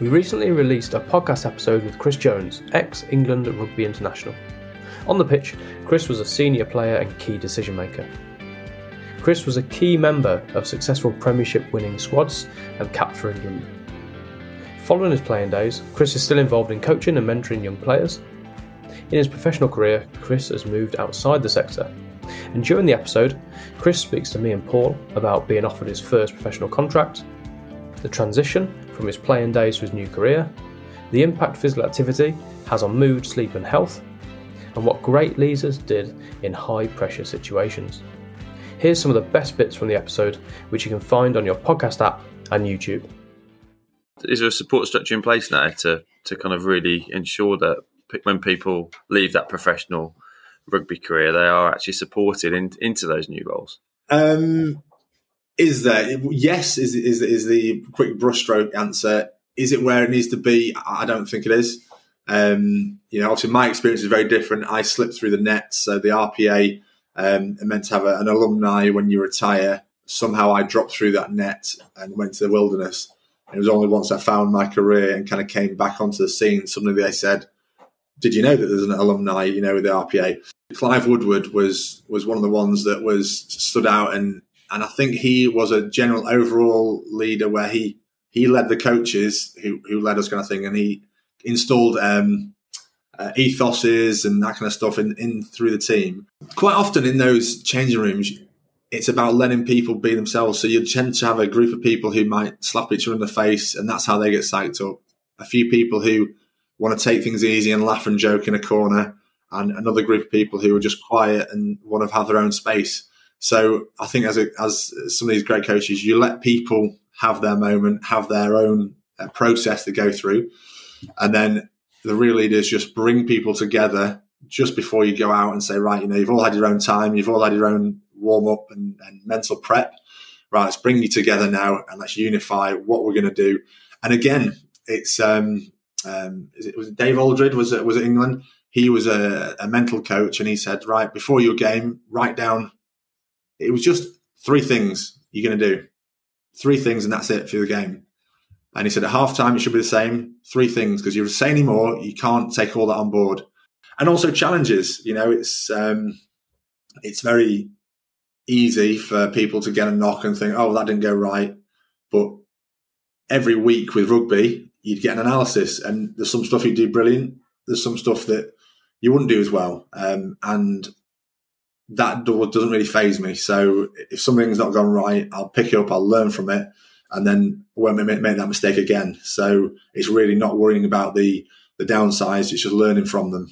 We recently released a podcast episode with Chris Jones, ex England rugby international. On the pitch, Chris was a senior player and key decision maker. Chris was a key member of successful Premiership winning squads and capped for England. Following his playing days, Chris is still involved in coaching and mentoring young players. In his professional career, Chris has moved outside the sector. And during the episode, Chris speaks to me and Paul about being offered his first professional contract, the transition from his playing days to his new career, the impact physical activity has on mood, sleep, and health, and what great leaders did in high pressure situations. Here's some of the best bits from the episode, which you can find on your podcast app and YouTube. Is there a support structure in place now to, to kind of really ensure that when people leave that professional rugby career, they are actually supported in, into those new roles? Um, is there? Yes, is, is, is the quick brushstroke answer. Is it where it needs to be? I don't think it is. Um, you know, obviously my experience is very different. I slipped through the net, so the RPA um, meant to have a, an alumni when you retire. Somehow I dropped through that net and went to the wilderness. It was only once I found my career and kind of came back onto the scene. Suddenly they said, "Did you know that there's an alumni? You know, with the RPA." Clive Woodward was was one of the ones that was stood out, and and I think he was a general overall leader where he he led the coaches who who led us kind of thing, and he installed um, uh, ethoses and that kind of stuff in, in through the team. Quite often in those changing rooms, it's about letting people be themselves. So you tend to have a group of people who might slap each other in the face, and that's how they get psyched up. A few people who want to take things easy and laugh and joke in a corner, and another group of people who are just quiet and want to have their own space. So I think as a, as some of these great coaches, you let people have their moment, have their own uh, process to go through, and then the real leaders just bring people together just before you go out and say, right, you know, you've all had your own time, you've all had your own warm up and, and mental prep. Right, let's bring you together now and let's unify what we're going to do. And again, it's um, um, it, was it Dave Alred was it was it England? He was a, a mental coach, and he said, right before your game, write down. It was just three things you're going to do, three things, and that's it for the game. And he said at halftime it should be the same, three things, because you say any more, you can't take all that on board. And also challenges. You know, it's um, it's very easy for people to get a knock and think, oh, that didn't go right. But every week with rugby, you'd get an analysis, and there's some stuff you do brilliant. There's some stuff that you wouldn't do as well, um, and that doesn't really faze me. So if something's not gone right, I'll pick it up, I'll learn from it, and then I won't make, make that mistake again. So it's really not worrying about the the downsides; it's just learning from them.